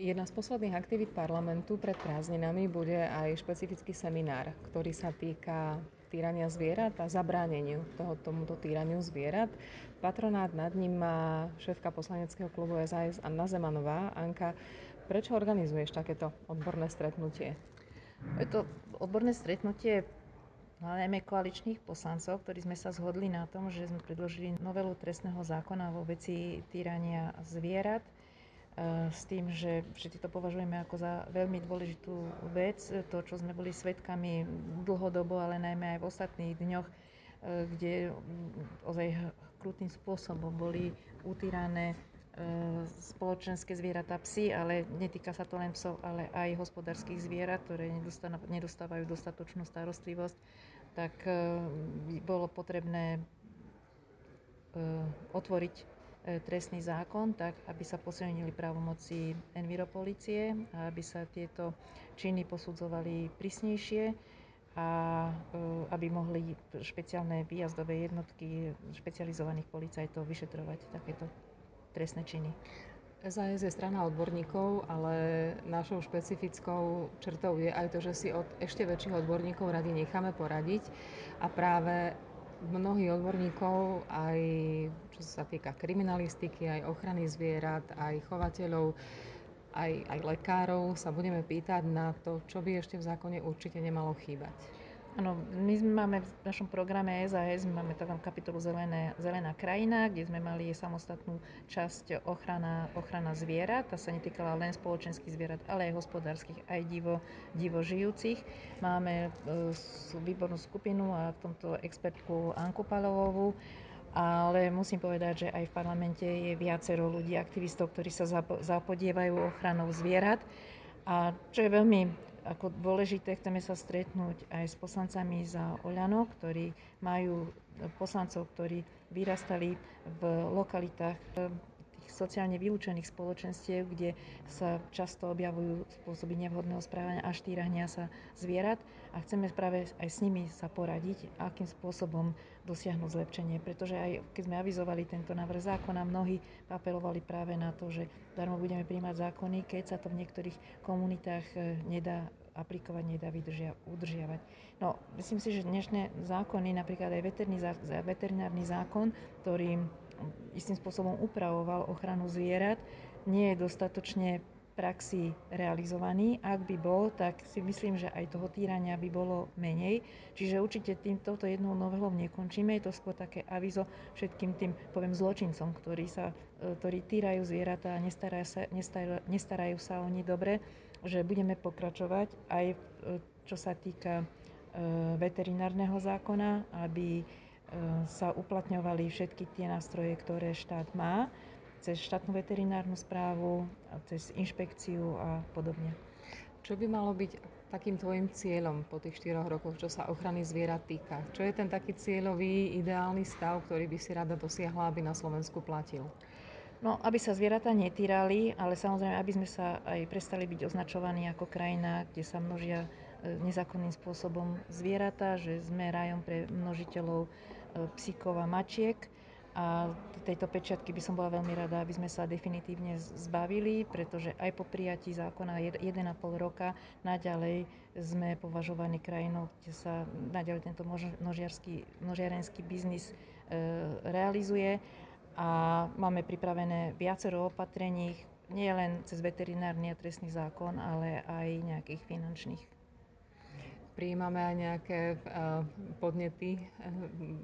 Jedna z posledných aktivít parlamentu pred prázdninami bude aj špecifický seminár, ktorý sa týka týrania zvierat a zabráneniu toho, tomuto týraniu zvierat. Patronát nad ním má šéfka poslaneckého klubu SAS Anna Zemanová. Anka, prečo organizuješ takéto odborné stretnutie? Je to odborné stretnutie najmä koaličných poslancov, ktorí sme sa zhodli na tom, že sme predložili novelu trestného zákona vo veci týrania zvierat s tým, že všetci to považujeme ako za veľmi dôležitú vec, to, čo sme boli svetkami dlhodobo, ale najmä aj v ostatných dňoch, e, kde ozaj krutým spôsobom boli utírané e, spoločenské zvieratá psy, ale netýka sa to len psov, ale aj hospodárskych zvierat, ktoré nedostávajú dostatočnú starostlivosť, tak bolo potrebné otvoriť E, trestný zákon, tak aby sa posilnili právomoci enviropolície a aby sa tieto činy posudzovali prísnejšie a e, aby mohli špeciálne výjazdové jednotky špecializovaných policajtov vyšetrovať takéto trestné činy. SAS je strana odborníkov, ale našou špecifickou črtou je aj to, že si od ešte väčších odborníkov rady necháme poradiť a práve mnohých odborníkov, aj čo sa týka kriminalistiky, aj ochrany zvierat, aj chovateľov, aj, aj lekárov, sa budeme pýtať na to, čo by ešte v zákone určite nemalo chýbať. Áno, my máme v našom programe SAS, my máme takú kapitolu Zelené, Zelená krajina, kde sme mali samostatnú časť ochrana, ochrana zvierat. Tá sa netýkala len spoločenských zvierat, ale aj hospodárskych, aj divo, divo žijúcich. Máme e, výbornú skupinu a v tomto expertku Anku Palovovú, ale musím povedať, že aj v parlamente je viacero ľudí, aktivistov, ktorí sa zapodievajú ochranou zvierat. A čo je veľmi ako dôležité chceme sa stretnúť aj s poslancami za Oľano, ktorí majú poslancov, ktorí vyrastali v lokalitách tých sociálne vylúčených spoločenstiev, kde sa často objavujú spôsoby nevhodného správania a štírania sa zvierat a chceme práve aj s nimi sa poradiť, akým spôsobom dosiahnuť zlepšenie. Pretože aj keď sme avizovali tento návrh zákona, mnohí apelovali práve na to, že darmo budeme príjmať zákony, keď sa to v niektorých komunitách e, nedá aplikovať, nedá vydržia, udržiavať. No, myslím si, že dnešné zákony, napríklad aj veterinárny zákon, ktorý istým spôsobom upravoval ochranu zvierat, nie je dostatočne praxi realizovaný. Ak by bol, tak si myslím, že aj toho týrania by bolo menej. Čiže určite tým, touto jednou novelou nekončíme. Je to skôr také avizo všetkým tým, poviem, zločincom, ktorí, sa, e, ktorí týrajú zvieratá a nestarajú sa, nestarajú, nestarajú sa o nich dobre, že budeme pokračovať aj e, čo sa týka e, veterinárneho zákona, aby sa uplatňovali všetky tie nástroje, ktoré štát má cez štátnu veterinárnu správu, cez inšpekciu a podobne. Čo by malo byť takým tvojim cieľom po tých 4 rokoch, čo sa ochrany zvierat týka? Čo je ten taký cieľový, ideálny stav, ktorý by si rada dosiahla, aby na Slovensku platil? No, aby sa zvieratá netýrali, ale samozrejme, aby sme sa aj prestali byť označovaní ako krajina, kde sa množia e, nezákonným spôsobom zvieratá, že sme rajom pre množiteľov e, psíkov a mačiek. A tejto pečiatky by som bola veľmi rada, aby sme sa definitívne zbavili, pretože aj po prijatí zákona 1,5 roka naďalej sme považovaní krajinou, kde sa naďalej tento množiarenský biznis e, realizuje. A máme pripravené viacero opatrení, nie len cez veterinárny a trestný zákon, ale aj nejakých finančných prijímame aj nejaké uh, podnety.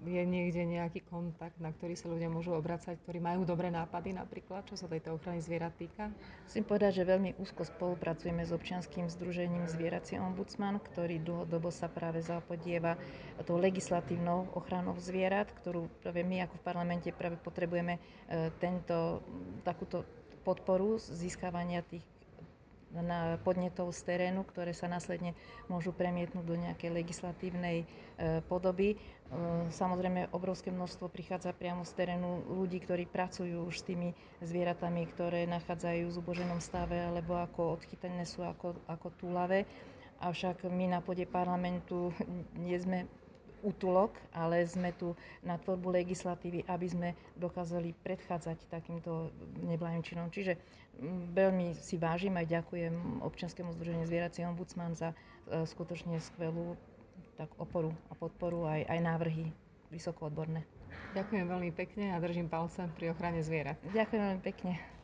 Je niekde nejaký kontakt, na ktorý sa ľudia môžu obracať, ktorí majú dobré nápady napríklad, čo sa tejto ochrany zvierat týka? Musím povedať, že veľmi úzko spolupracujeme s občianským združením Zvierací ombudsman, ktorý dlhodobo sa práve zapodieva tou legislatívnou ochranou zvierat, ktorú práve my ako v parlamente práve potrebujeme uh, tento, takúto podporu získavania tých podnetov z terénu, ktoré sa následne môžu premietnúť do nejakej legislatívnej e, podoby. E, samozrejme, obrovské množstvo prichádza priamo z terénu ľudí, ktorí pracujú už s tými zvieratami, ktoré nachádzajú v zuboženom stave alebo ako odchytené sú ako, ako túlave. Avšak my na pôde parlamentu nie sme útulok, ale sme tu na tvorbu legislatívy, aby sme dokázali predchádzať takýmto neblahým činom. Čiže mm, veľmi si vážim aj ďakujem občianskému združeniu Zvierací ombudsman za e, skutočne skvelú tak oporu a podporu aj, aj návrhy vysoko odborné. Ďakujem veľmi pekne a držím palce pri ochrane zvierat. Ďakujem veľmi pekne.